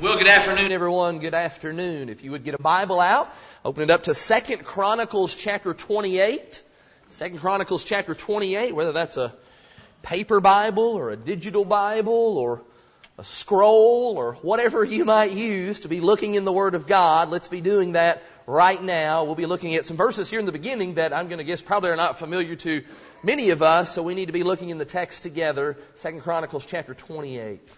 Well, good afternoon, everyone. Good afternoon. If you would get a Bible out, open it up to Second Chronicles chapter 28. Second Chronicles chapter 28, whether that's a paper Bible or a digital Bible or a scroll or whatever you might use to be looking in the Word of God. Let's be doing that right now. We'll be looking at some verses here in the beginning that I'm going to guess probably are not familiar to many of us, so we need to be looking in the text together. Second Chronicles chapter 28.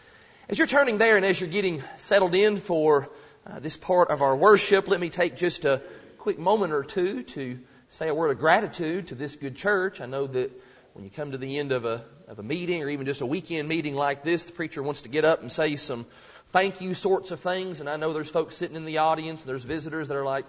As you're turning there and as you're getting settled in for uh, this part of our worship, let me take just a quick moment or two to say a word of gratitude to this good church. I know that when you come to the end of a, of a meeting or even just a weekend meeting like this, the preacher wants to get up and say some thank you sorts of things. And I know there's folks sitting in the audience and there's visitors that are like,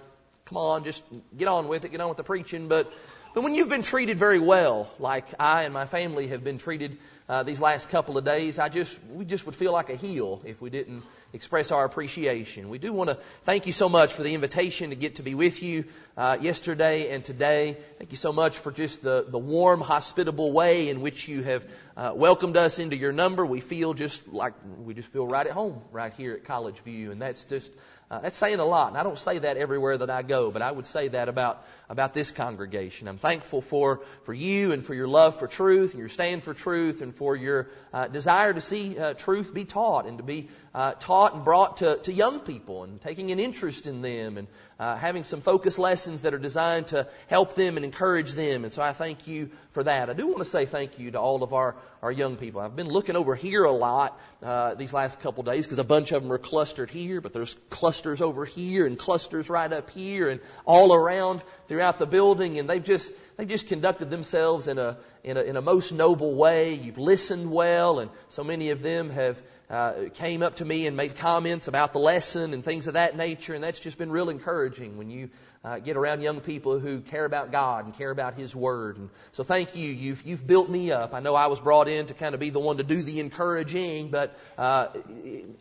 come on, just get on with it, get on with the preaching. But, but when you've been treated very well, like I and my family have been treated uh, these last couple of days. I just, we just would feel like a heel if we didn't express our appreciation. We do want to thank you so much for the invitation to get to be with you uh, yesterday and today. Thank you so much for just the, the warm, hospitable way in which you have uh, welcomed us into your number. We feel just like we just feel right at home right here at College View, and that's just uh, that's saying a lot. And I don't say that everywhere that I go, but I would say that about, about this congregation. I'm thankful for, for you and for your love for truth and your stand for truth and for your uh, desire to see uh, truth be taught and to be uh, taught and brought to, to young people and taking an interest in them and uh, having some focus lessons that are designed to help them and encourage them. And so I thank you for that. I do want to say thank you to all of our, our young people. I've been looking over here a lot uh, these last couple days because a bunch of them are clustered here, but there's clusters over here and clusters right up here and all around throughout the building, and they've just they've just conducted themselves in a in a, in a most noble way. You've listened well, and so many of them have uh, came up to me and made comments about the lesson and things of that nature, and that's just been real encouraging when you uh, get around young people who care about God and care about His Word. And so thank you. You've, you've built me up. I know I was brought in to kind of be the one to do the encouraging, but uh,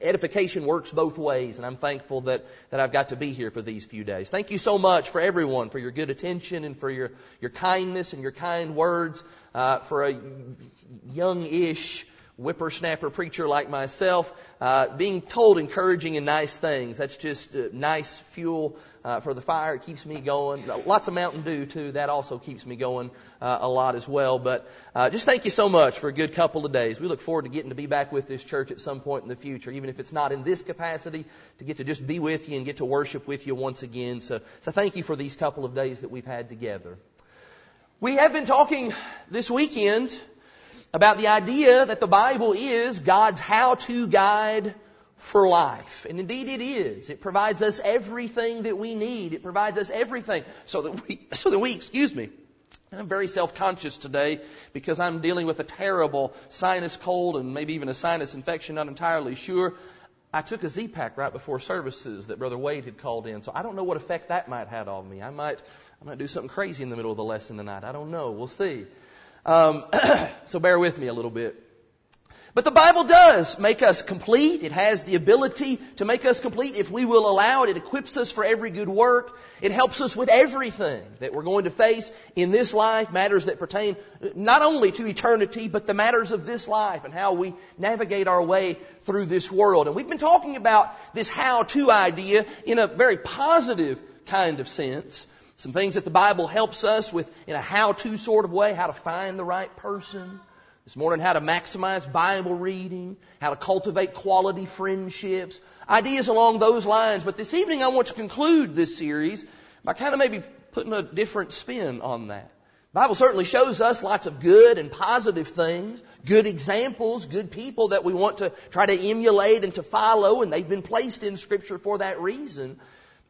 edification works both ways, and I'm thankful that, that I've got to be here for these few days. Thank you so much for everyone, for your good attention and for your, your kindness and your kind words, uh, for a young-ish whippersnapper preacher like myself, uh, being told encouraging and nice things. That's just uh, nice fuel uh, for the fire. It keeps me going. Lots of Mountain Dew too. That also keeps me going uh, a lot as well. But uh, just thank you so much for a good couple of days. We look forward to getting to be back with this church at some point in the future, even if it's not in this capacity, to get to just be with you and get to worship with you once again. So, so thank you for these couple of days that we've had together. We have been talking this weekend about the idea that the Bible is God's how-to guide for life. And indeed it is. It provides us everything that we need. It provides us everything so that we, so that we, excuse me, I'm very self-conscious today because I'm dealing with a terrible sinus cold and maybe even a sinus infection, not entirely sure. I took a Z-Pak right before services that Brother Wade had called in, so I don't know what effect that might have on me. I might, I might do something crazy in the middle of the lesson tonight. I don't know. We'll see. Um, so bear with me a little bit. But the Bible does make us complete. It has the ability to make us complete if we will allow it. It equips us for every good work. It helps us with everything that we're going to face in this life, matters that pertain not only to eternity, but the matters of this life and how we navigate our way through this world. And we've been talking about this how-to idea in a very positive kind of sense. Some things that the Bible helps us with in a how-to sort of way, how to find the right person. This morning, how to maximize Bible reading, how to cultivate quality friendships, ideas along those lines. But this evening, I want to conclude this series by kind of maybe putting a different spin on that. The Bible certainly shows us lots of good and positive things, good examples, good people that we want to try to emulate and to follow, and they've been placed in Scripture for that reason.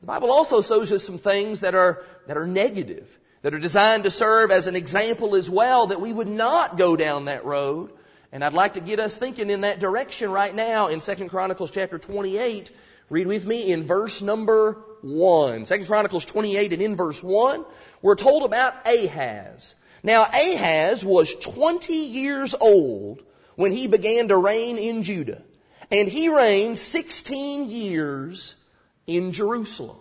The Bible also shows us some things that are, that are negative, that are designed to serve as an example as well, that we would not go down that road. And I'd like to get us thinking in that direction right now in 2 Chronicles chapter 28. Read with me in verse number 1. 2 Chronicles 28 and in verse 1, we're told about Ahaz. Now Ahaz was 20 years old when he began to reign in Judah. And he reigned 16 years in Jerusalem.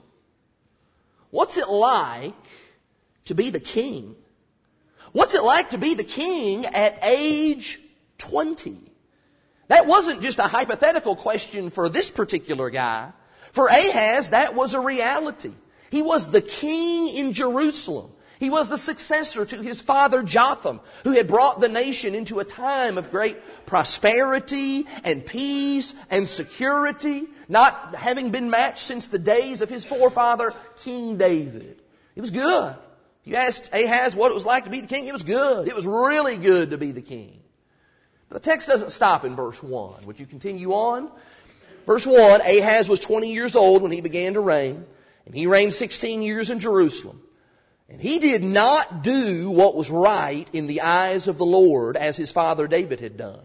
What's it like to be the king? What's it like to be the king at age 20? That wasn't just a hypothetical question for this particular guy. For Ahaz, that was a reality. He was the king in Jerusalem. He was the successor to his father Jotham, who had brought the nation into a time of great prosperity and peace and security, not having been matched since the days of his forefather, King David. It was good. You asked Ahaz what it was like to be the king, it was good. It was really good to be the king. But the text doesn't stop in verse 1. Would you continue on? Verse 1, Ahaz was 20 years old when he began to reign, and he reigned 16 years in Jerusalem. And he did not do what was right in the eyes of the Lord as his father David had done.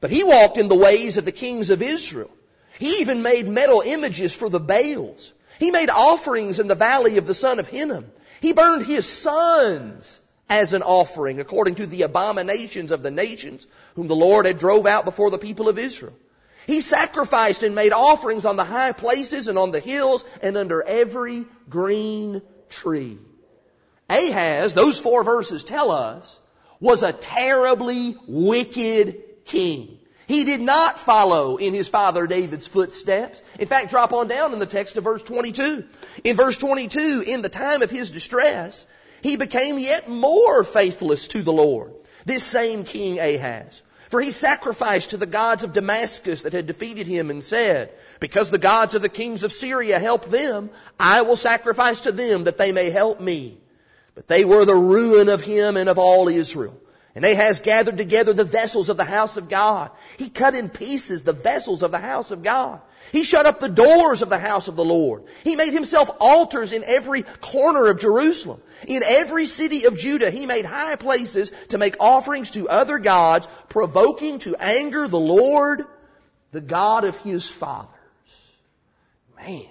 But he walked in the ways of the kings of Israel. He even made metal images for the Baals. He made offerings in the valley of the son of Hinnom. He burned his sons as an offering according to the abominations of the nations whom the Lord had drove out before the people of Israel. He sacrificed and made offerings on the high places and on the hills and under every green tree. Ahaz, those four verses tell us, was a terribly wicked king. He did not follow in his father David's footsteps. In fact, drop on down in the text to verse 22. In verse 22, in the time of his distress, he became yet more faithless to the Lord. This same king Ahaz. For he sacrificed to the gods of Damascus that had defeated him and said, Because the gods of the kings of Syria help them, I will sacrifice to them that they may help me. But they were the ruin of him and of all Israel. And Ahaz gathered together the vessels of the house of God. He cut in pieces the vessels of the house of God. He shut up the doors of the house of the Lord. He made himself altars in every corner of Jerusalem. In every city of Judah, he made high places to make offerings to other gods, provoking to anger the Lord, the God of his fathers. Man.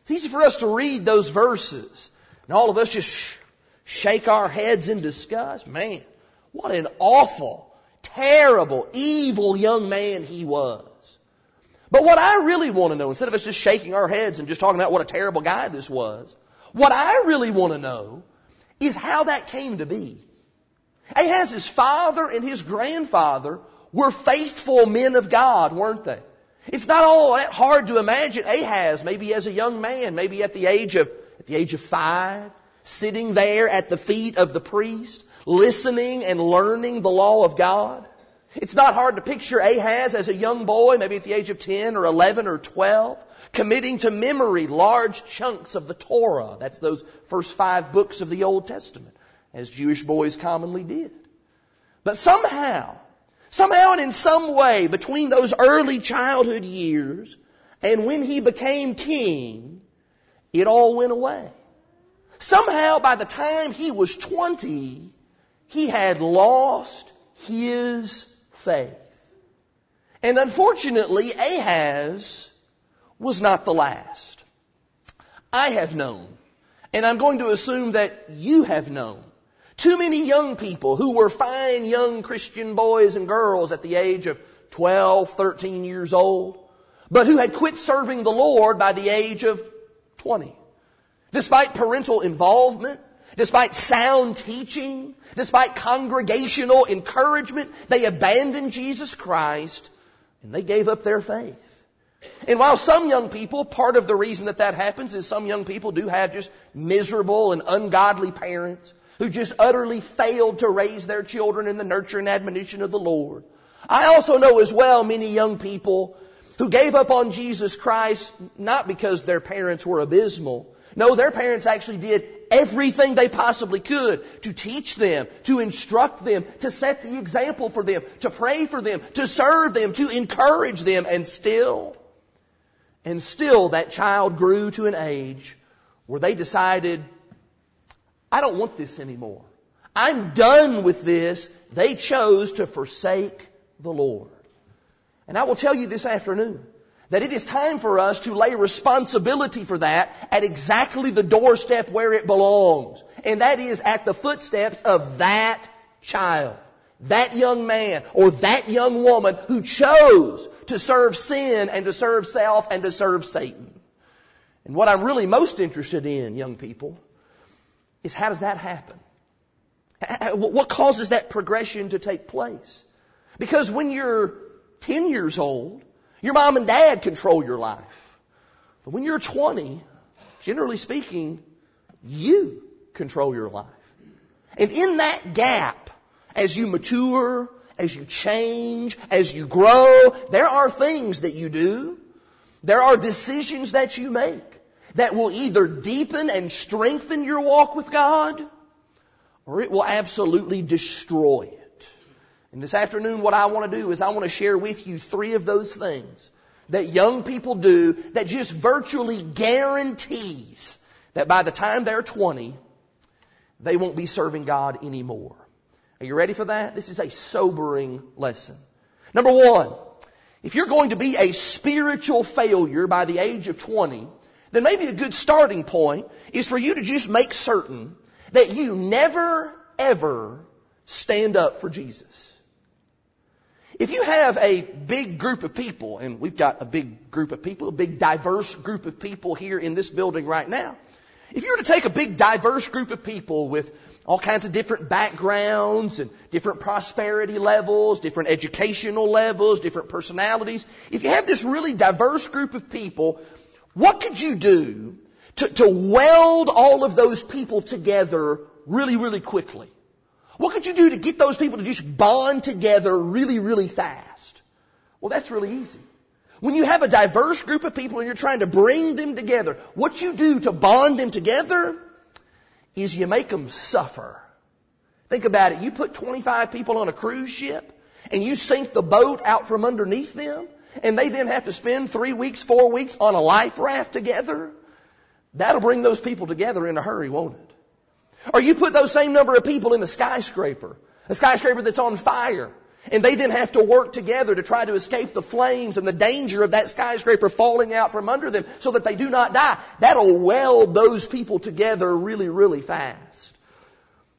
It's easy for us to read those verses and all of us just shake our heads in disgust. Man, what an awful, terrible, evil young man he was. But what I really want to know, instead of us just shaking our heads and just talking about what a terrible guy this was, what I really want to know is how that came to be. Ahaz's father and his grandfather were faithful men of God, weren't they? It's not all that hard to imagine Ahaz, maybe as a young man, maybe at the age of at the age of five, sitting there at the feet of the priest, listening and learning the law of God. It's not hard to picture Ahaz as a young boy, maybe at the age of 10 or 11 or 12, committing to memory large chunks of the Torah. That's those first five books of the Old Testament, as Jewish boys commonly did. But somehow, somehow and in some way, between those early childhood years and when he became king, it all went away. Somehow by the time he was 20, he had lost his faith. And unfortunately, Ahaz was not the last. I have known, and I'm going to assume that you have known, too many young people who were fine young Christian boys and girls at the age of 12, 13 years old, but who had quit serving the Lord by the age of 20. Despite parental involvement, despite sound teaching, despite congregational encouragement, they abandoned Jesus Christ and they gave up their faith. And while some young people, part of the reason that that happens is some young people do have just miserable and ungodly parents who just utterly failed to raise their children in the nurture and admonition of the Lord. I also know as well many young people who gave up on Jesus Christ not because their parents were abysmal. No, their parents actually did everything they possibly could to teach them, to instruct them, to set the example for them, to pray for them, to serve them, to encourage them, and still, and still that child grew to an age where they decided, I don't want this anymore. I'm done with this. They chose to forsake the Lord. And I will tell you this afternoon that it is time for us to lay responsibility for that at exactly the doorstep where it belongs. And that is at the footsteps of that child, that young man, or that young woman who chose to serve sin and to serve self and to serve Satan. And what I'm really most interested in, young people, is how does that happen? What causes that progression to take place? Because when you're 10 years old, your mom and dad control your life. But when you're 20, generally speaking, you control your life. And in that gap, as you mature, as you change, as you grow, there are things that you do. There are decisions that you make that will either deepen and strengthen your walk with God, or it will absolutely destroy it. And this afternoon, what I want to do is I want to share with you three of those things that young people do that just virtually guarantees that by the time they're 20, they won't be serving God anymore. Are you ready for that? This is a sobering lesson. Number one, if you're going to be a spiritual failure by the age of 20, then maybe a good starting point is for you to just make certain that you never, ever stand up for Jesus. If you have a big group of people, and we've got a big group of people, a big diverse group of people here in this building right now, if you were to take a big diverse group of people with all kinds of different backgrounds and different prosperity levels, different educational levels, different personalities, if you have this really diverse group of people, what could you do to, to weld all of those people together really, really quickly? What could you do to get those people to just bond together really, really fast? Well, that's really easy. When you have a diverse group of people and you're trying to bring them together, what you do to bond them together is you make them suffer. Think about it. You put 25 people on a cruise ship and you sink the boat out from underneath them and they then have to spend three weeks, four weeks on a life raft together, that'll bring those people together in a hurry, won't it? Or you put those same number of people in a skyscraper, a skyscraper that's on fire, and they then have to work together to try to escape the flames and the danger of that skyscraper falling out from under them so that they do not die. That'll weld those people together really, really fast.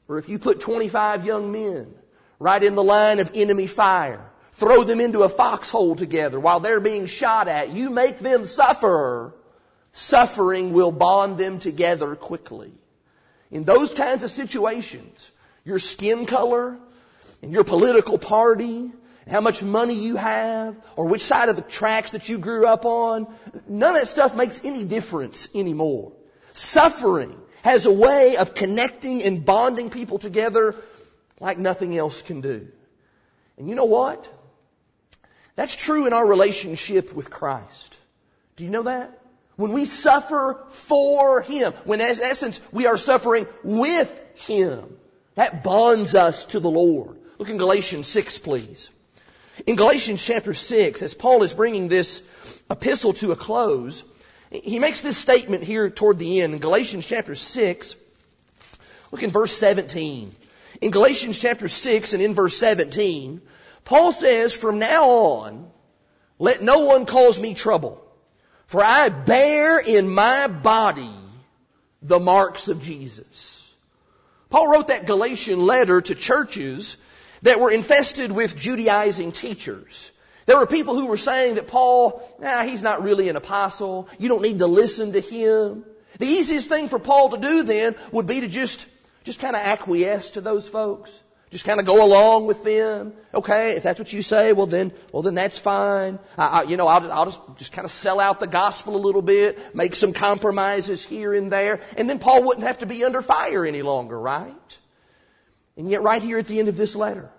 Or if you put 25 young men right in the line of enemy fire, throw them into a foxhole together while they're being shot at. You make them suffer. Suffering will bond them together quickly. In those kinds of situations, your skin color and your political party, how much money you have, or which side of the tracks that you grew up on, none of that stuff makes any difference anymore. Suffering has a way of connecting and bonding people together like nothing else can do. And you know what? That's true in our relationship with Christ. Do you know that? When we suffer for Him, when in essence we are suffering with Him, that bonds us to the Lord. Look in Galatians 6, please. In Galatians chapter 6, as Paul is bringing this epistle to a close, he makes this statement here toward the end. In Galatians chapter 6, look in verse 17. In Galatians chapter 6 and in verse 17, Paul says, from now on, let no one cause me trouble, for I bear in my body the marks of Jesus. Paul wrote that Galatian letter to churches that were infested with Judaizing teachers. There were people who were saying that Paul, nah, he's not really an apostle. You don't need to listen to him. The easiest thing for Paul to do then would be to just, just kind of acquiesce to those folks. Just kind of go along with them. Okay, if that's what you say, well then, well then that's fine. I, I, you know, I'll, I'll just, just kind of sell out the gospel a little bit, make some compromises here and there, and then Paul wouldn't have to be under fire any longer, right? And yet right here at the end of this letter,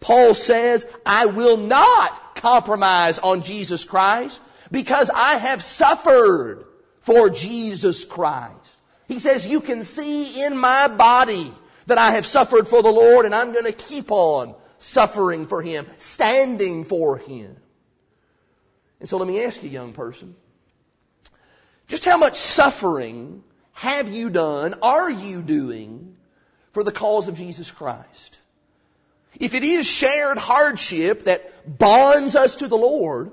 Paul says, I will not compromise on Jesus Christ because I have suffered for Jesus Christ. He says, you can see in my body that I have suffered for the Lord and I'm going to keep on suffering for Him, standing for Him. And so let me ask you, young person, just how much suffering have you done, are you doing for the cause of Jesus Christ? If it is shared hardship that bonds us to the Lord,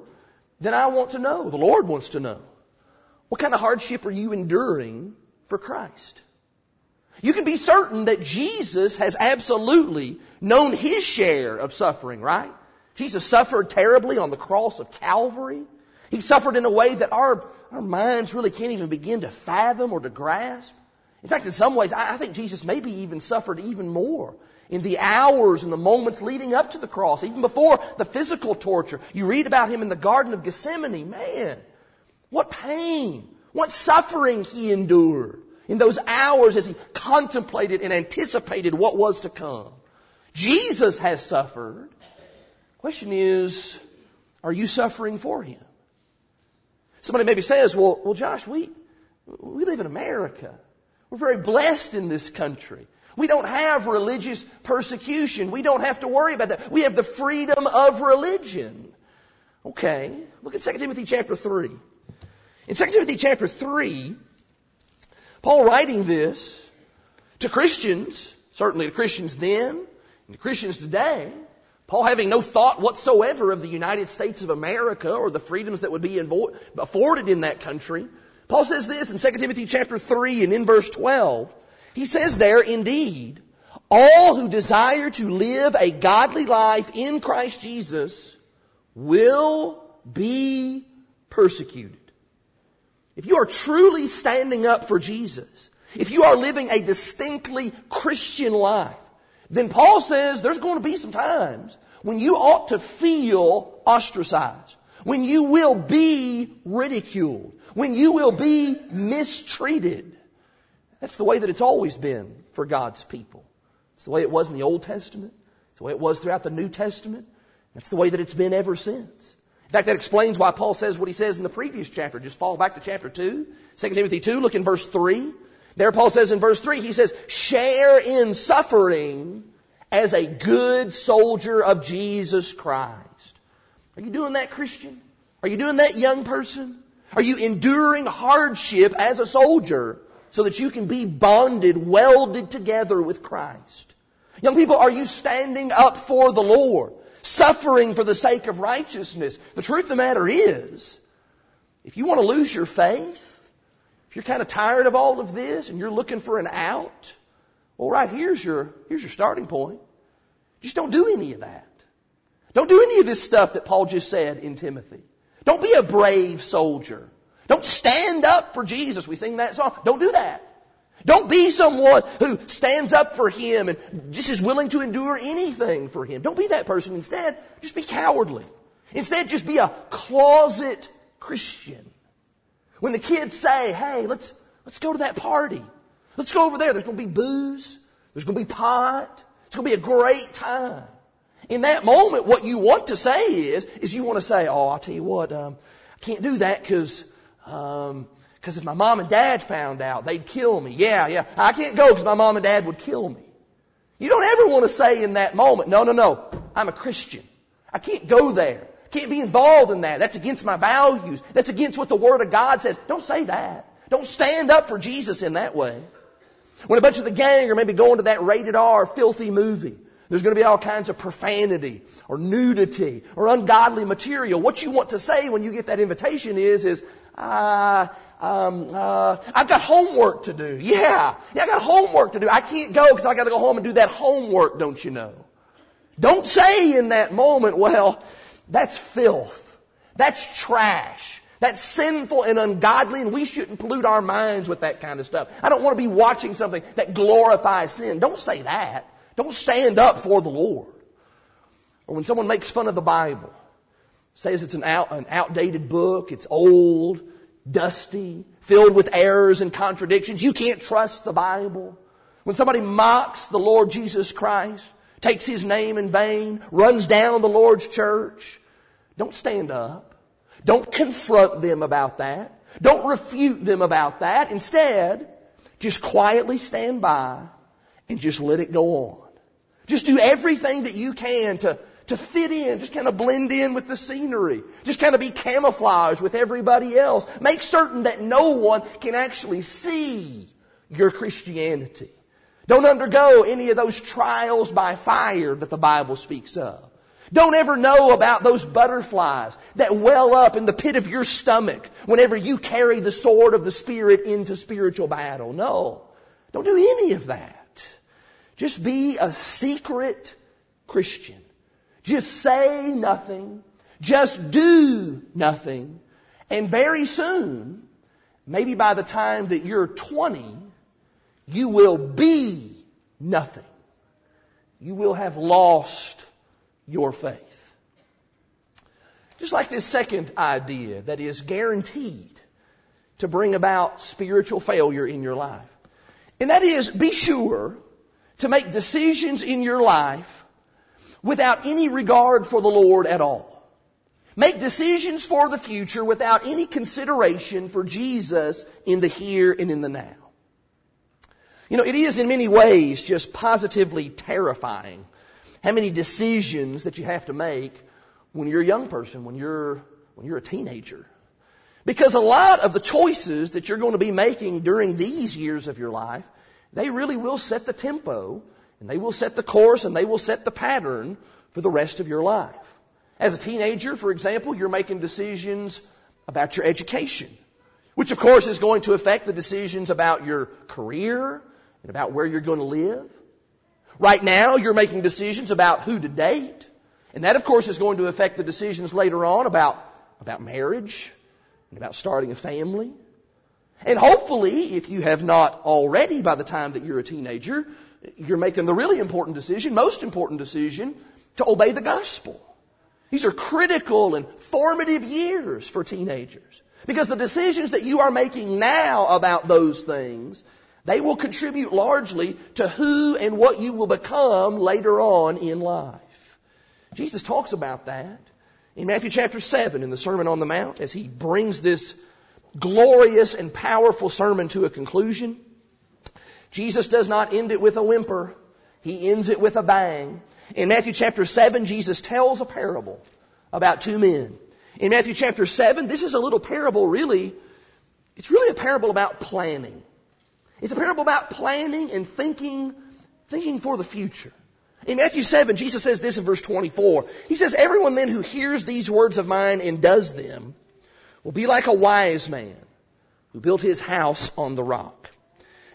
then I want to know, the Lord wants to know, what kind of hardship are you enduring for Christ? You can be certain that Jesus has absolutely known his share of suffering, right? Jesus suffered terribly on the cross of Calvary. He suffered in a way that our, our minds really can't even begin to fathom or to grasp. In fact, in some ways, I think Jesus maybe even suffered even more in the hours and the moments leading up to the cross, even before the physical torture. You read about him in the Garden of Gethsemane. Man, what pain, what suffering he endured in those hours as he contemplated and anticipated what was to come. Jesus has suffered. Question is, are you suffering for him? Somebody maybe says, well, well, Josh, we, we live in America. We're very blessed in this country. We don't have religious persecution. We don't have to worry about that. We have the freedom of religion. Okay. Look at 2 Timothy chapter 3. In 2 Timothy chapter 3, Paul writing this to Christians, certainly to Christians then, and to Christians today, Paul having no thought whatsoever of the United States of America or the freedoms that would be afforded in that country. Paul says this in 2 Timothy chapter 3 and in verse 12. He says there, indeed, all who desire to live a godly life in Christ Jesus will be persecuted. If you are truly standing up for Jesus, if you are living a distinctly Christian life, then Paul says there's going to be some times when you ought to feel ostracized, when you will be ridiculed, when you will be mistreated. That's the way that it's always been for God's people. It's the way it was in the Old Testament. It's the way it was throughout the New Testament. That's the way that it's been ever since. In fact, that explains why Paul says what he says in the previous chapter. Just fall back to chapter 2, 2 Timothy 2, look in verse 3. There Paul says in verse 3, he says, share in suffering as a good soldier of Jesus Christ. Are you doing that, Christian? Are you doing that, young person? Are you enduring hardship as a soldier so that you can be bonded, welded together with Christ? Young people, are you standing up for the Lord? Suffering for the sake of righteousness? The truth of the matter is, if you want to lose your faith, if you're kind of tired of all of this and you're looking for an out, well, right here's your, here's your starting point. Just don't do any of that. Don't do any of this stuff that Paul just said in Timothy. Don't be a brave soldier. Don't stand up for Jesus. We sing that song. Don't do that. Don't be someone who stands up for Him and just is willing to endure anything for Him. Don't be that person. Instead, just be cowardly. Instead, just be a closet Christian. When the kids say, hey, let's, let's go to that party. Let's go over there. There's going to be booze. There's going to be pot. It's going to be a great time. In that moment, what you want to say is, is you want to say, oh, I'll tell you what, um, I can't do that because, um, because if my mom and dad found out, they'd kill me. Yeah, yeah. I can't go because my mom and dad would kill me. You don't ever want to say in that moment, no, no, no, I'm a Christian. I can't go there. Can't be involved in that. That's against my values. That's against what the Word of God says. Don't say that. Don't stand up for Jesus in that way. When a bunch of the gang are maybe going to that rated R filthy movie, there's going to be all kinds of profanity or nudity or ungodly material. What you want to say when you get that invitation is, is, uh, um, uh, I've got homework to do. Yeah, yeah, I got homework to do. I can't go because I got to go home and do that homework, don't you know? Don't say in that moment, well, that's filth. That's trash. That's sinful and ungodly, and we shouldn't pollute our minds with that kind of stuff. I don't want to be watching something that glorifies sin. Don't say that. Don't stand up for the Lord. Or when someone makes fun of the Bible, says it's an, out, an outdated book, it's old, dusty, filled with errors and contradictions, you can't trust the Bible. When somebody mocks the Lord Jesus Christ, takes his name in vain, runs down the Lord's church. Don't stand up. Don't confront them about that. Don't refute them about that. Instead, just quietly stand by and just let it go on. Just do everything that you can to, to fit in, just kind of blend in with the scenery. Just kind of be camouflaged with everybody else. Make certain that no one can actually see your Christianity. Don't undergo any of those trials by fire that the Bible speaks of. Don't ever know about those butterflies that well up in the pit of your stomach whenever you carry the sword of the Spirit into spiritual battle. No. Don't do any of that. Just be a secret Christian. Just say nothing. Just do nothing. And very soon, maybe by the time that you're 20, you will be nothing. You will have lost your faith. Just like this second idea that is guaranteed to bring about spiritual failure in your life. And that is, be sure to make decisions in your life without any regard for the Lord at all. Make decisions for the future without any consideration for Jesus in the here and in the now. You know, it is in many ways just positively terrifying how many decisions that you have to make when you're a young person, when you're, when you're a teenager. Because a lot of the choices that you're going to be making during these years of your life, they really will set the tempo, and they will set the course, and they will set the pattern for the rest of your life. As a teenager, for example, you're making decisions about your education, which of course is going to affect the decisions about your career and about where you're going to live. Right now, you're making decisions about who to date, and that of course is going to affect the decisions later on about, about marriage and about starting a family. And hopefully, if you have not already by the time that you're a teenager, you're making the really important decision, most important decision, to obey the gospel. These are critical and formative years for teenagers. Because the decisions that you are making now about those things, they will contribute largely to who and what you will become later on in life. Jesus talks about that in Matthew chapter 7 in the Sermon on the Mount as he brings this glorious and powerful sermon to a conclusion. Jesus does not end it with a whimper. He ends it with a bang. In Matthew chapter 7, Jesus tells a parable about two men. In Matthew chapter 7, this is a little parable really, it's really a parable about planning. It's a parable about planning and thinking, thinking for the future. In Matthew 7, Jesus says this in verse 24. He says, Everyone then who hears these words of mine and does them will be like a wise man who built his house on the rock.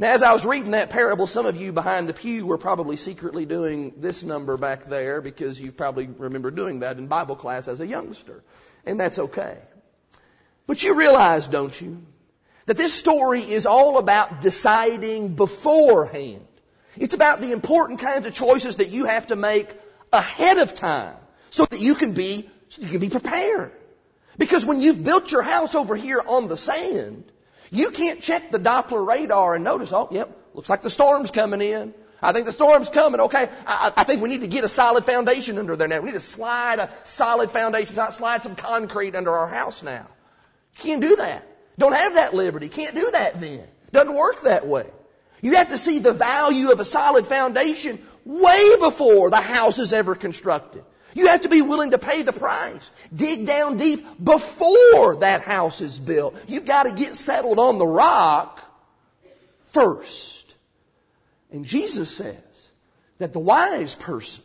Now, as I was reading that parable, some of you behind the pew were probably secretly doing this number back there because you probably remember doing that in Bible class as a youngster. And that's okay. But you realize, don't you, that this story is all about deciding beforehand. It's about the important kinds of choices that you have to make ahead of time so that you can be, so you can be prepared. Because when you've built your house over here on the sand, you can't check the Doppler radar and notice, oh, yep, looks like the storm's coming in. I think the storm's coming. Okay, I, I, think we need to get a solid foundation under there now. We need to slide a solid foundation, not slide some concrete under our house now. Can't do that. Don't have that liberty. Can't do that then. Doesn't work that way. You have to see the value of a solid foundation way before the house is ever constructed. You have to be willing to pay the price. Dig down deep before that house is built. You've got to get settled on the rock first. And Jesus says that the wise person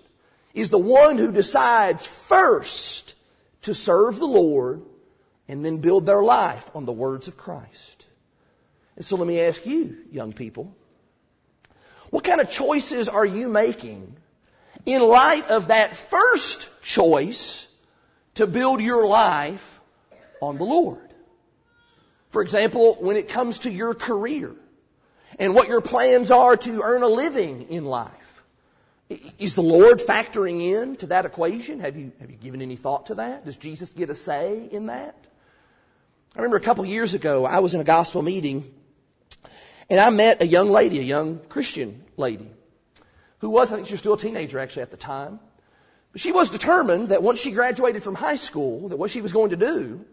is the one who decides first to serve the Lord and then build their life on the words of Christ. And so let me ask you, young people, what kind of choices are you making in light of that first choice to build your life on the Lord. For example, when it comes to your career and what your plans are to earn a living in life. Is the Lord factoring in to that equation? Have you, have you given any thought to that? Does Jesus get a say in that? I remember a couple years ago, I was in a gospel meeting and I met a young lady, a young Christian lady who was, I think she was still a teenager actually at the time. But she was determined that once she graduated from high school, that what she was going to do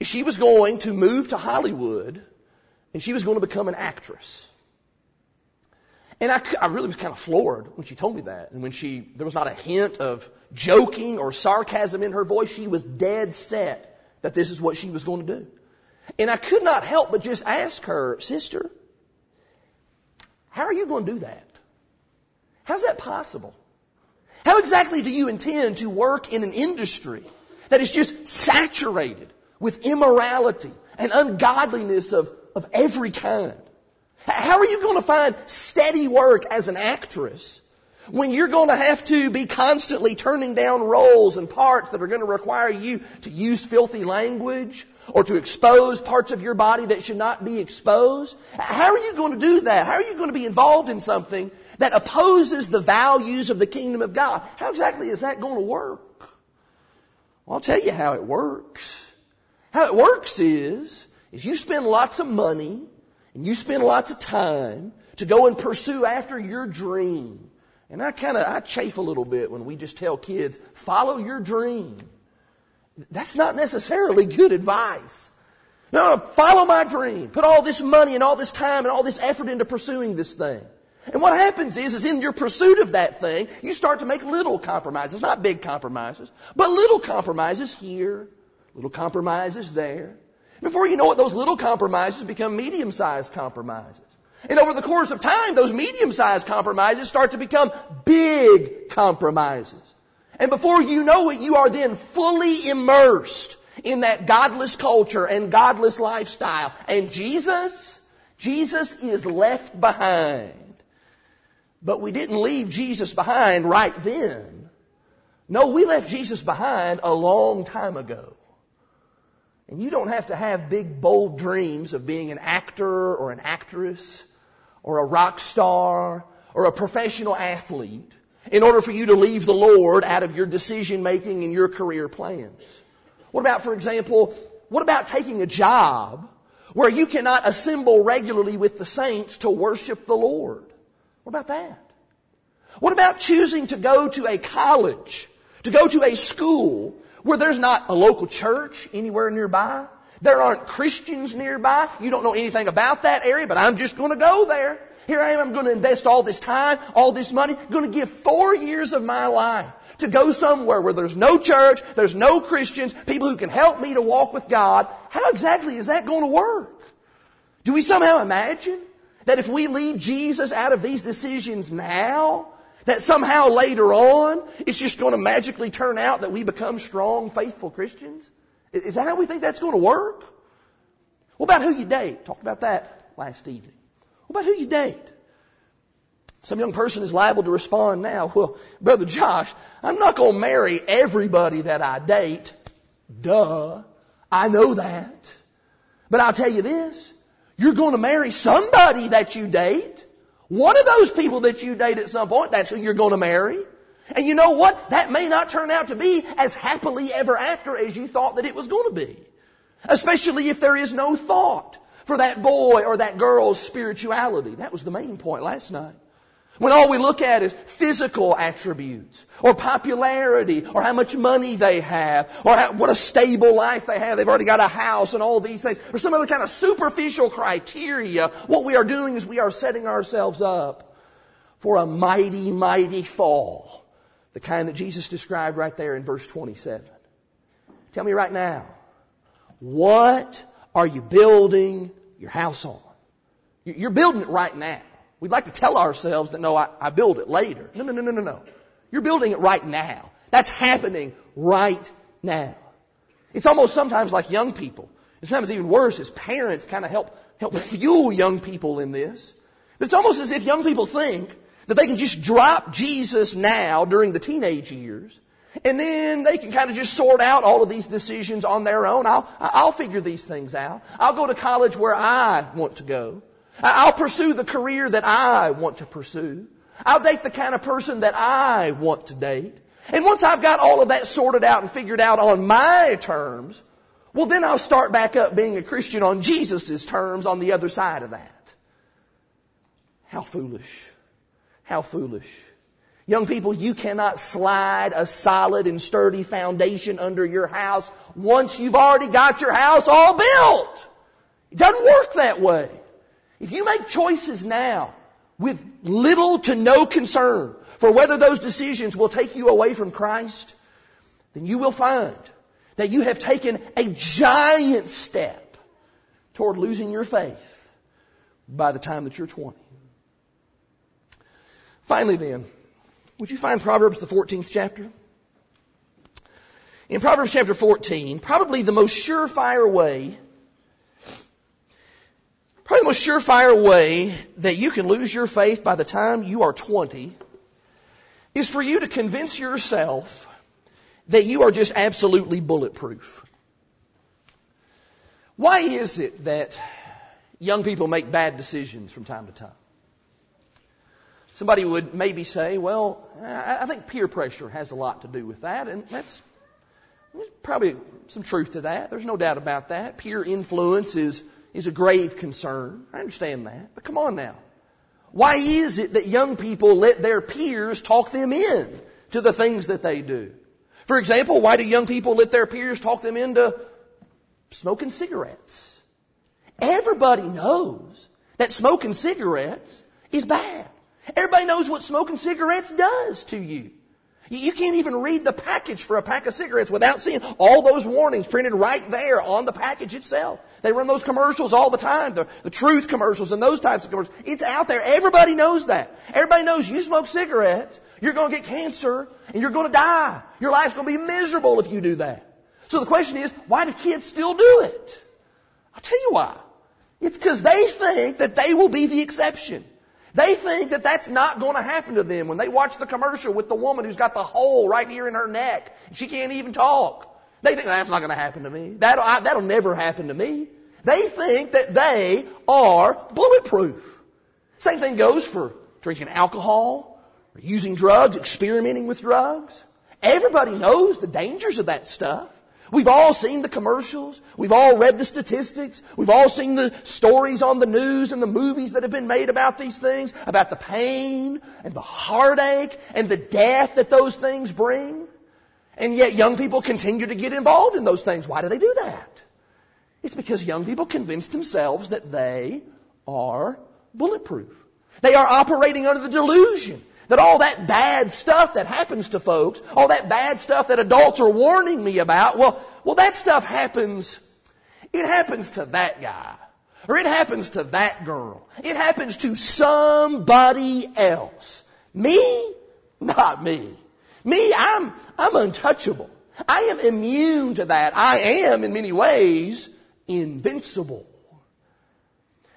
is she was going to move to Hollywood and she was going to become an actress. And I, I really was kind of floored when she told me that. And when she, there was not a hint of joking or sarcasm in her voice. She was dead set that this is what she was going to do. And I could not help but just ask her, sister, how are you going to do that? How's that possible? How exactly do you intend to work in an industry that is just saturated with immorality and ungodliness of, of every kind? How are you going to find steady work as an actress when you're going to have to be constantly turning down roles and parts that are going to require you to use filthy language or to expose parts of your body that should not be exposed? How are you going to do that? How are you going to be involved in something that opposes the values of the kingdom of God? How exactly is that going to work? Well, I'll tell you how it works. How it works is, is you spend lots of money and you spend lots of time to go and pursue after your dream. And I kind of, I chafe a little bit when we just tell kids, follow your dream. That's not necessarily good advice. No, follow my dream. Put all this money and all this time and all this effort into pursuing this thing. And what happens is, is in your pursuit of that thing, you start to make little compromises, not big compromises, but little compromises here, little compromises there. Before you know it, those little compromises become medium-sized compromises. And over the course of time, those medium-sized compromises start to become big compromises. And before you know it, you are then fully immersed in that godless culture and godless lifestyle. And Jesus, Jesus is left behind. But we didn't leave Jesus behind right then. No, we left Jesus behind a long time ago. And you don't have to have big, bold dreams of being an actor or an actress or a rock star or a professional athlete in order for you to leave the Lord out of your decision making and your career plans. What about, for example, what about taking a job where you cannot assemble regularly with the saints to worship the Lord? What about that? What about choosing to go to a college, to go to a school where there's not a local church anywhere nearby? There aren't Christians nearby. You don't know anything about that area, but I'm just going to go there. Here I am, I'm going to invest all this time, all this money, I'm going to give four years of my life to go somewhere where there's no church, there's no Christians, people who can help me to walk with God. How exactly is that going to work? Do we somehow imagine that if we leave Jesus out of these decisions now, that somehow later on, it's just going to magically turn out that we become strong, faithful Christians? Is that how we think that's going to work? What about who you date? Talked about that last evening. What about who you date? Some young person is liable to respond now, well, Brother Josh, I'm not going to marry everybody that I date. Duh. I know that. But I'll tell you this. You're going to marry somebody that you date. One of those people that you date at some point, that's who you're going to marry. And you know what? That may not turn out to be as happily ever after as you thought that it was going to be. Especially if there is no thought for that boy or that girl's spirituality. That was the main point last night. When all we look at is physical attributes, or popularity, or how much money they have, or how, what a stable life they have, they've already got a house and all these things, or some other kind of superficial criteria, what we are doing is we are setting ourselves up for a mighty, mighty fall. The kind that Jesus described right there in verse 27. Tell me right now, what are you building your house on? You're building it right now. We'd like to tell ourselves that no, I, I build it later. No, no, no, no, no, no. You're building it right now. That's happening right now. It's almost sometimes like young people. And sometimes even worse is parents kind of help, help fuel young people in this. But it's almost as if young people think that they can just drop Jesus now during the teenage years, and then they can kind of just sort out all of these decisions on their own. I'll, I'll figure these things out. I'll go to college where I want to go. I'll pursue the career that I want to pursue. I'll date the kind of person that I want to date. And once I've got all of that sorted out and figured out on my terms, well then I'll start back up being a Christian on Jesus' terms on the other side of that. How foolish. How foolish. Young people, you cannot slide a solid and sturdy foundation under your house once you've already got your house all built. It doesn't work that way. If you make choices now with little to no concern for whether those decisions will take you away from Christ, then you will find that you have taken a giant step toward losing your faith by the time that you're 20. Finally then, would you find Proverbs the 14th chapter? In Proverbs chapter 14, probably the most surefire way, the most surefire way that you can lose your faith by the time you are 20 is for you to convince yourself that you are just absolutely bulletproof. Why is it that young people make bad decisions from time to time? Somebody would maybe say, well, I think peer pressure has a lot to do with that, and that's there's probably some truth to that. There's no doubt about that. Peer influence is, is a grave concern. I understand that. But come on now. Why is it that young people let their peers talk them in to the things that they do? For example, why do young people let their peers talk them into smoking cigarettes? Everybody knows that smoking cigarettes is bad. Everybody knows what smoking cigarettes does to you. You can't even read the package for a pack of cigarettes without seeing all those warnings printed right there on the package itself. They run those commercials all the time, the, the truth commercials and those types of commercials. It's out there. Everybody knows that. Everybody knows you smoke cigarettes, you're going to get cancer, and you're going to die. Your life's going to be miserable if you do that. So the question is, why do kids still do it? I'll tell you why. It's because they think that they will be the exception. They think that that's not going to happen to them when they watch the commercial with the woman who's got the hole right here in her neck. She can't even talk. They think that's not going to happen to me. That'll, I, that'll never happen to me. They think that they are bulletproof. Same thing goes for drinking alcohol, using drugs, experimenting with drugs. Everybody knows the dangers of that stuff. We've all seen the commercials. We've all read the statistics. We've all seen the stories on the news and the movies that have been made about these things, about the pain and the heartache and the death that those things bring. And yet young people continue to get involved in those things. Why do they do that? It's because young people convince themselves that they are bulletproof. They are operating under the delusion that all that bad stuff that happens to folks, all that bad stuff that adults are warning me about, well, well that stuff happens, it happens to that guy. Or it happens to that girl. It happens to somebody else. Me? Not me. Me, I'm, I'm untouchable. I am immune to that. I am, in many ways, invincible.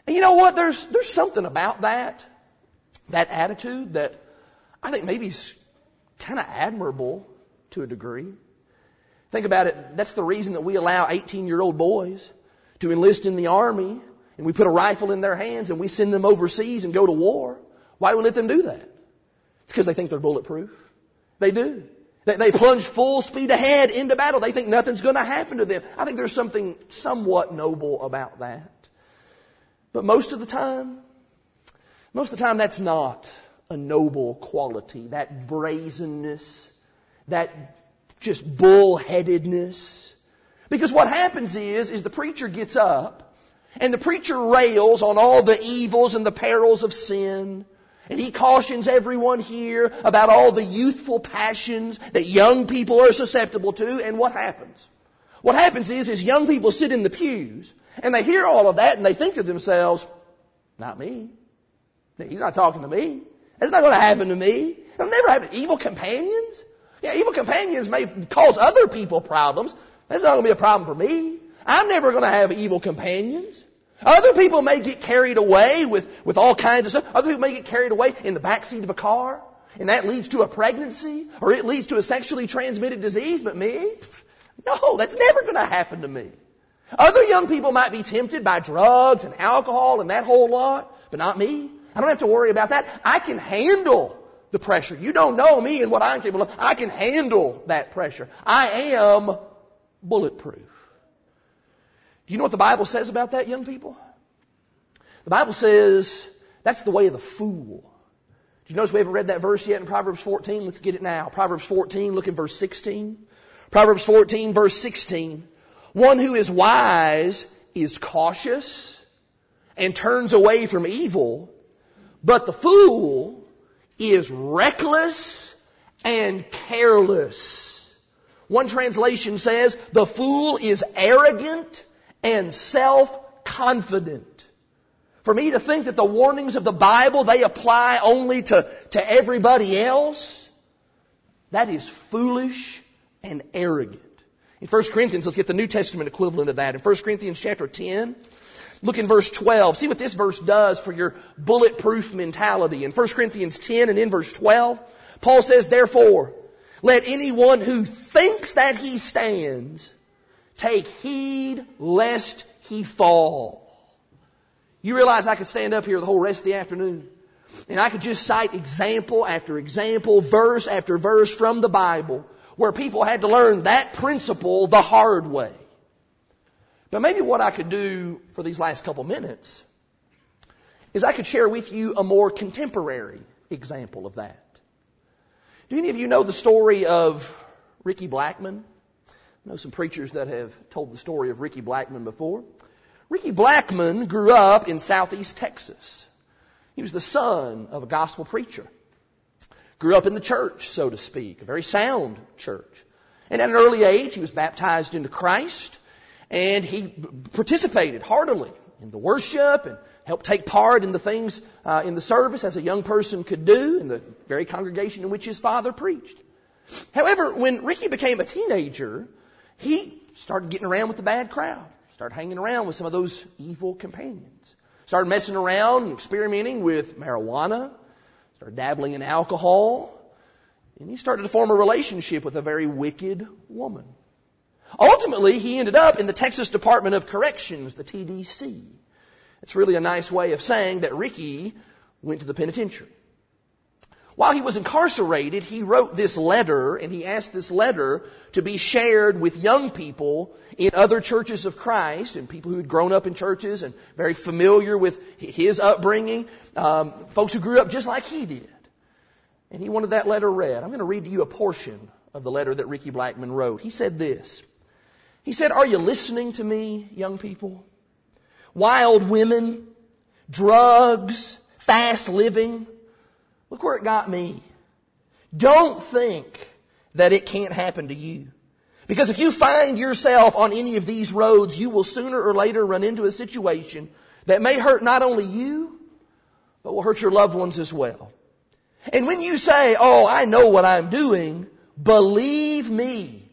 And you know what? There's, there's something about that, that attitude that I think maybe is kind of admirable to a degree. Think about it. That's the reason that we allow 18 year old boys to enlist in the army and we put a rifle in their hands and we send them overseas and go to war. Why do we let them do that? It's because they think they're bulletproof. They do. They, they plunge full speed ahead into battle. They think nothing's going to happen to them. I think there's something somewhat noble about that. But most of the time, most of the time that's not a noble quality, that brazenness, that just bullheadedness. Because what happens is, is the preacher gets up and the preacher rails on all the evils and the perils of sin. And he cautions everyone here about all the youthful passions that young people are susceptible to. And what happens? What happens is, is young people sit in the pews and they hear all of that and they think to themselves, not me. He's not talking to me. That's not going to happen to me. It'll never happen. Evil companions? Yeah, evil companions may cause other people problems. That's not going to be a problem for me. I'm never going to have evil companions. Other people may get carried away with, with all kinds of stuff. Other people may get carried away in the back seat of a car, and that leads to a pregnancy, or it leads to a sexually transmitted disease, but me? No, that's never going to happen to me. Other young people might be tempted by drugs and alcohol and that whole lot, but not me. I don't have to worry about that. I can handle the pressure. You don't know me and what I'm capable of. I can handle that pressure. I am bulletproof. Do you know what the Bible says about that, young people? The Bible says that's the way of the fool. Do you notice we haven't read that verse yet in Proverbs 14? Let's get it now. Proverbs 14, look in verse 16. Proverbs 14, verse 16. One who is wise is cautious and turns away from evil, but the fool is reckless and careless. One translation says, the fool is arrogant and self-confident. For me to think that the warnings of the Bible, they apply only to, to everybody else, that is foolish and arrogant. In 1 Corinthians, let's get the New Testament equivalent of that. In 1 Corinthians chapter 10, look in verse 12. See what this verse does for your bulletproof mentality. In 1 Corinthians 10 and in verse 12, Paul says, Therefore, let anyone who thinks that he stands take heed lest he fall. You realize I could stand up here the whole rest of the afternoon and I could just cite example after example, verse after verse from the Bible where people had to learn that principle the hard way. But maybe what I could do for these last couple minutes is I could share with you a more contemporary example of that. Do any of you know the story of Ricky Blackmon? I know some preachers that have told the story of Ricky Blackmon before. Ricky Blackmon grew up in southeast Texas. He was the son of a gospel preacher. Grew up in the church, so to speak, a very sound church. And at an early age, he was baptized into Christ, and he participated heartily in the worship and helped take part in the things uh, in the service as a young person could do in the very congregation in which his father preached. However, when Ricky became a teenager, he started getting around with the bad crowd, started hanging around with some of those evil companions, started messing around and experimenting with marijuana, started dabbling in alcohol, and he started to form a relationship with a very wicked woman. Ultimately, he ended up in the Texas Department of Corrections, the TDC. It's really a nice way of saying that Ricky went to the penitentiary. While he was incarcerated, he wrote this letter and he asked this letter to be shared with young people in other churches of Christ and people who had grown up in churches and very familiar with his upbringing, um, folks who grew up just like he did. And he wanted that letter read. I'm going to read to you a portion of the letter that Ricky Blackmon wrote. He said this. He said, Are you listening to me, young people? Wild women, drugs, fast living, Look where it got me. Don't think that it can't happen to you. Because if you find yourself on any of these roads, you will sooner or later run into a situation that may hurt not only you, but will hurt your loved ones as well. And when you say, oh, I know what I'm doing, believe me,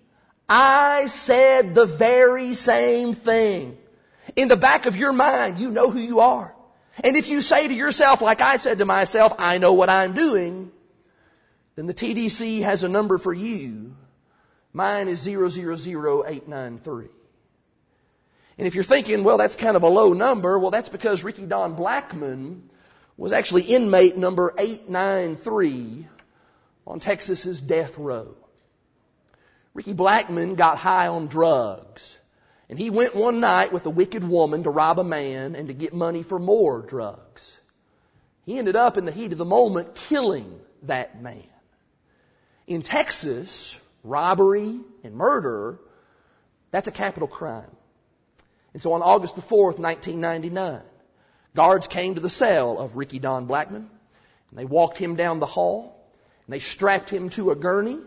I said the very same thing. In the back of your mind, you know who you are. And if you say to yourself, like I said to myself, I know what I'm doing, then the TDC has a number for you. Mine is 000893. And if you're thinking, well, that's kind of a low number, well, that's because Ricky Don Blackmon was actually inmate number 893 on Texas's death row. Ricky Blackmon got high on drugs. And he went one night with a wicked woman to rob a man and to get money for more drugs. He ended up in the heat of the moment killing that man. In Texas, robbery and murder, that's a capital crime. And so on August the 4th, 1999, guards came to the cell of Ricky Don Blackmon and they walked him down the hall and they strapped him to a gurney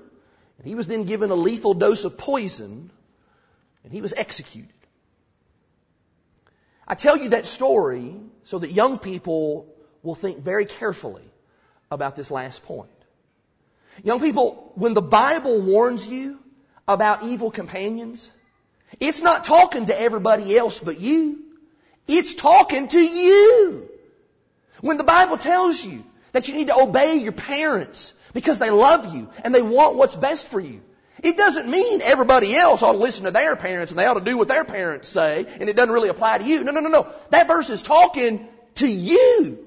and he was then given a lethal dose of poison and he was executed. I tell you that story so that young people will think very carefully about this last point. Young people, when the Bible warns you about evil companions, it's not talking to everybody else but you. It's talking to you. When the Bible tells you that you need to obey your parents because they love you and they want what's best for you, it doesn't mean everybody else ought to listen to their parents and they ought to do what their parents say and it doesn't really apply to you. No, no, no, no. That verse is talking to you.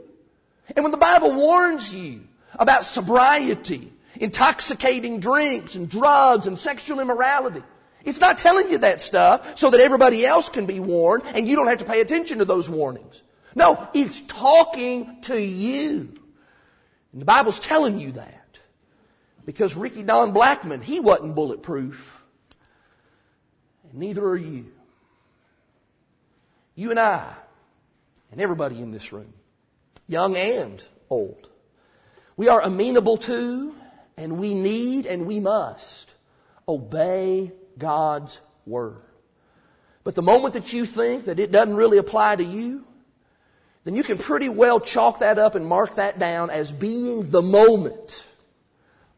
And when the Bible warns you about sobriety, intoxicating drinks and drugs and sexual immorality, it's not telling you that stuff so that everybody else can be warned and you don't have to pay attention to those warnings. No, it's talking to you. And the Bible's telling you that. Because Ricky Don Blackmon, he wasn't bulletproof. And neither are you. You and I, and everybody in this room, young and old, we are amenable to, and we need, and we must obey God's Word. But the moment that you think that it doesn't really apply to you, then you can pretty well chalk that up and mark that down as being the moment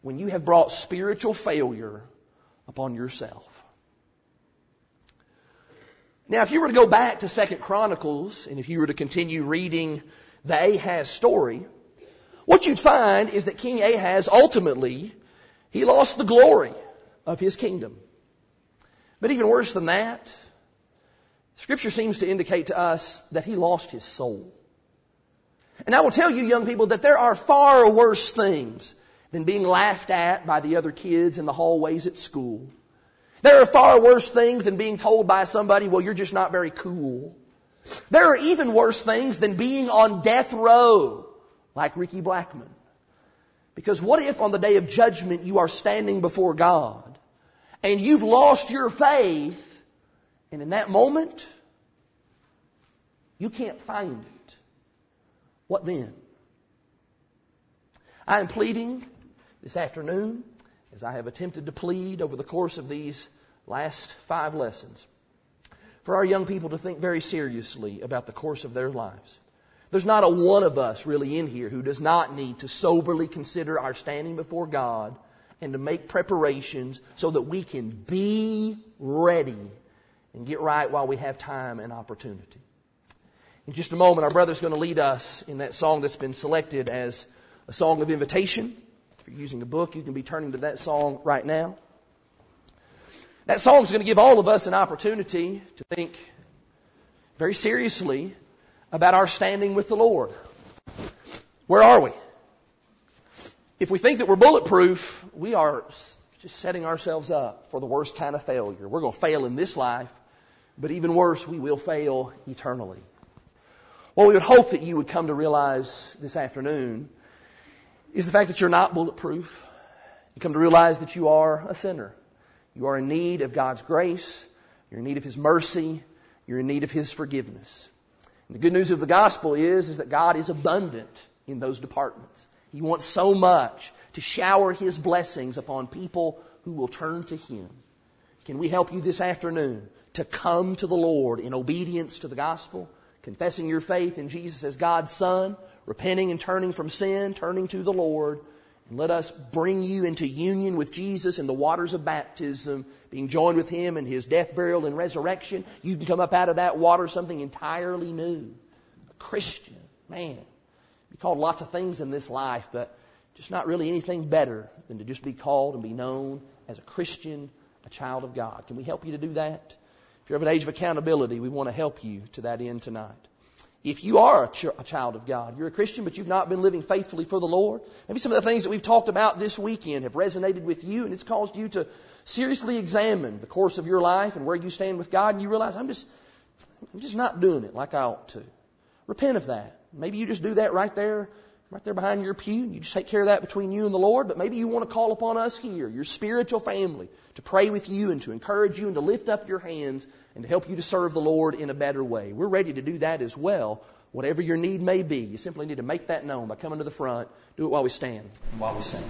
when you have brought spiritual failure upon yourself. Now, if you were to go back to Second Chronicles, and if you were to continue reading the Ahaz story, what you'd find is that King Ahaz ultimately, he lost the glory of his kingdom. But even worse than that, Scripture seems to indicate to us that he lost his soul. And I will tell you, young people, that there are far worse things than being laughed at by the other kids in the hallways at school. There are far worse things than being told by somebody, well, you're just not very cool. There are even worse things than being on death row, like Ricky Blackmon. Because what if on the day of judgment you are standing before God and you've lost your faith and in that moment you can't find it? What then? I am pleading this afternoon, as I have attempted to plead over the course of these last five lessons, for our young people to think very seriously about the course of their lives. There's not a one of us really in here who does not need to soberly consider our standing before God and to make preparations so that we can be ready and get right while we have time and opportunity. In just a moment, our brother's going to lead us in that song that's been selected as a song of invitation. If you're using a book, you can be turning to that song right now. That song is going to give all of us an opportunity to think very seriously about our standing with the Lord. Where are we? If we think that we're bulletproof, we are just setting ourselves up for the worst kind of failure. We're going to fail in this life, but even worse, we will fail eternally. What we would hope that you would come to realize this afternoon is the fact that you're not bulletproof. You come to realize that you are a sinner. You are in need of God's grace. You're in need of His mercy. You're in need of His forgiveness. And the good news of the gospel is, is that God is abundant in those departments. He wants so much to shower His blessings upon people who will turn to Him. Can we help you this afternoon to come to the Lord in obedience to the gospel? confessing your faith in Jesus as God's Son, repenting and turning from sin, turning to the Lord, and let us bring you into union with Jesus in the waters of baptism, being joined with Him in His death, burial, and resurrection. You can come up out of that water something entirely new. A Christian. Man. Be called lots of things in this life, but just not really anything better than to just be called and be known as a Christian, a child of God. Can we help you to do that? If you're of an age of accountability, we want to help you to that end tonight. If you are a, ch- a, child of God, you're a Christian, but you've not been living faithfully for the Lord, maybe some of the things that we've talked about this weekend have resonated with you, and it's caused you to seriously examine the course of your life and where you stand with God, and you realize, I'm just, I'm just not doing it like I ought to. Repent of that. Maybe you just do that right there right there behind your pew. And you just take care of that between you and the Lord. But maybe you want to call upon us here, your spiritual family, to pray with you and to encourage you and to lift up your hands and to help you to serve the Lord in a better way. We're ready to do that as well. Whatever your need may be, you simply need to make that known by coming to the front. Do it while we stand and while we sing.